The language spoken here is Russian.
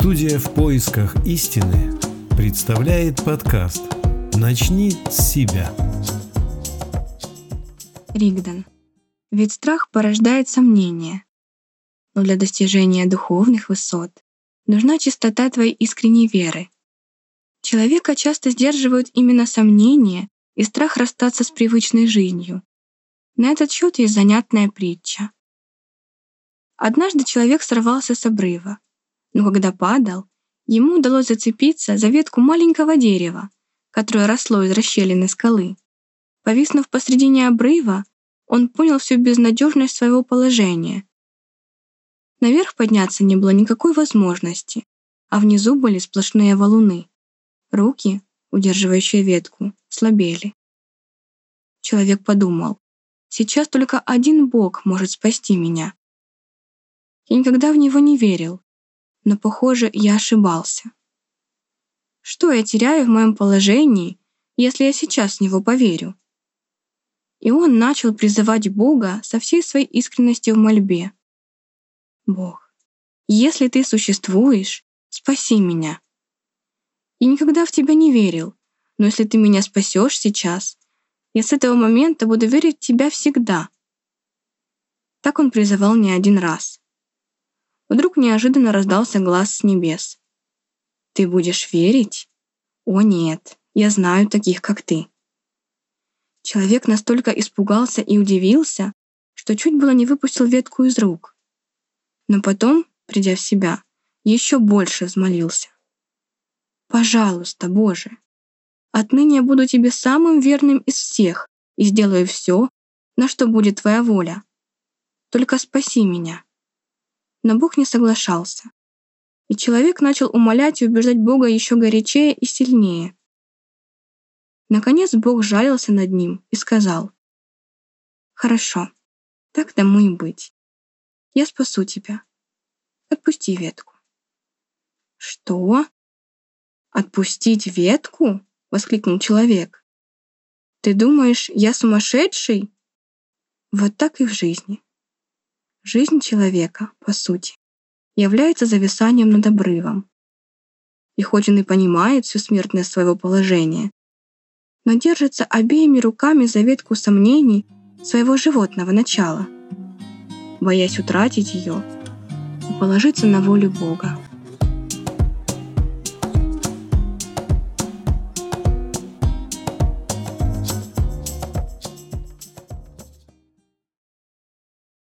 Студия «В поисках истины» представляет подкаст «Начни с себя». Ригдан. Ведь страх порождает сомнения. Но для достижения духовных высот нужна чистота твоей искренней веры. Человека часто сдерживают именно сомнения и страх расстаться с привычной жизнью. На этот счет есть занятная притча. Однажды человек сорвался с обрыва, но когда падал, ему удалось зацепиться за ветку маленького дерева, которое росло из расщелины скалы. Повиснув посредине обрыва, он понял всю безнадежность своего положения. Наверх подняться не было никакой возможности, а внизу были сплошные валуны. Руки, удерживающие ветку, слабели. Человек подумал, сейчас только один Бог может спасти меня. Я никогда в него не верил, но, похоже, я ошибался. Что я теряю в моем положении, если я сейчас в него поверю? И он начал призывать Бога со всей своей искренностью в мольбе. «Бог, если ты существуешь, спаси меня. Я никогда в тебя не верил, но если ты меня спасешь сейчас, я с этого момента буду верить в тебя всегда». Так он призывал не один раз. Вдруг неожиданно раздался глаз с небес. «Ты будешь верить? О нет, я знаю таких, как ты». Человек настолько испугался и удивился, что чуть было не выпустил ветку из рук. Но потом, придя в себя, еще больше взмолился. «Пожалуйста, Боже, отныне я буду Тебе самым верным из всех и сделаю все, на что будет Твоя воля. Только спаси меня». Но Бог не соглашался. И человек начал умолять и убеждать Бога еще горячее и сильнее. Наконец Бог жалился над ним и сказал, «Хорошо, так тому и быть. Я спасу тебя. Отпусти ветку». «Что? Отпустить ветку?» — воскликнул человек. «Ты думаешь, я сумасшедший?» Вот так и в жизни. Жизнь человека, по сути, является зависанием над обрывом. И хоть он и понимает всю смертность своего положения, но держится обеими руками за ветку сомнений своего животного начала, боясь утратить ее и положиться на волю Бога.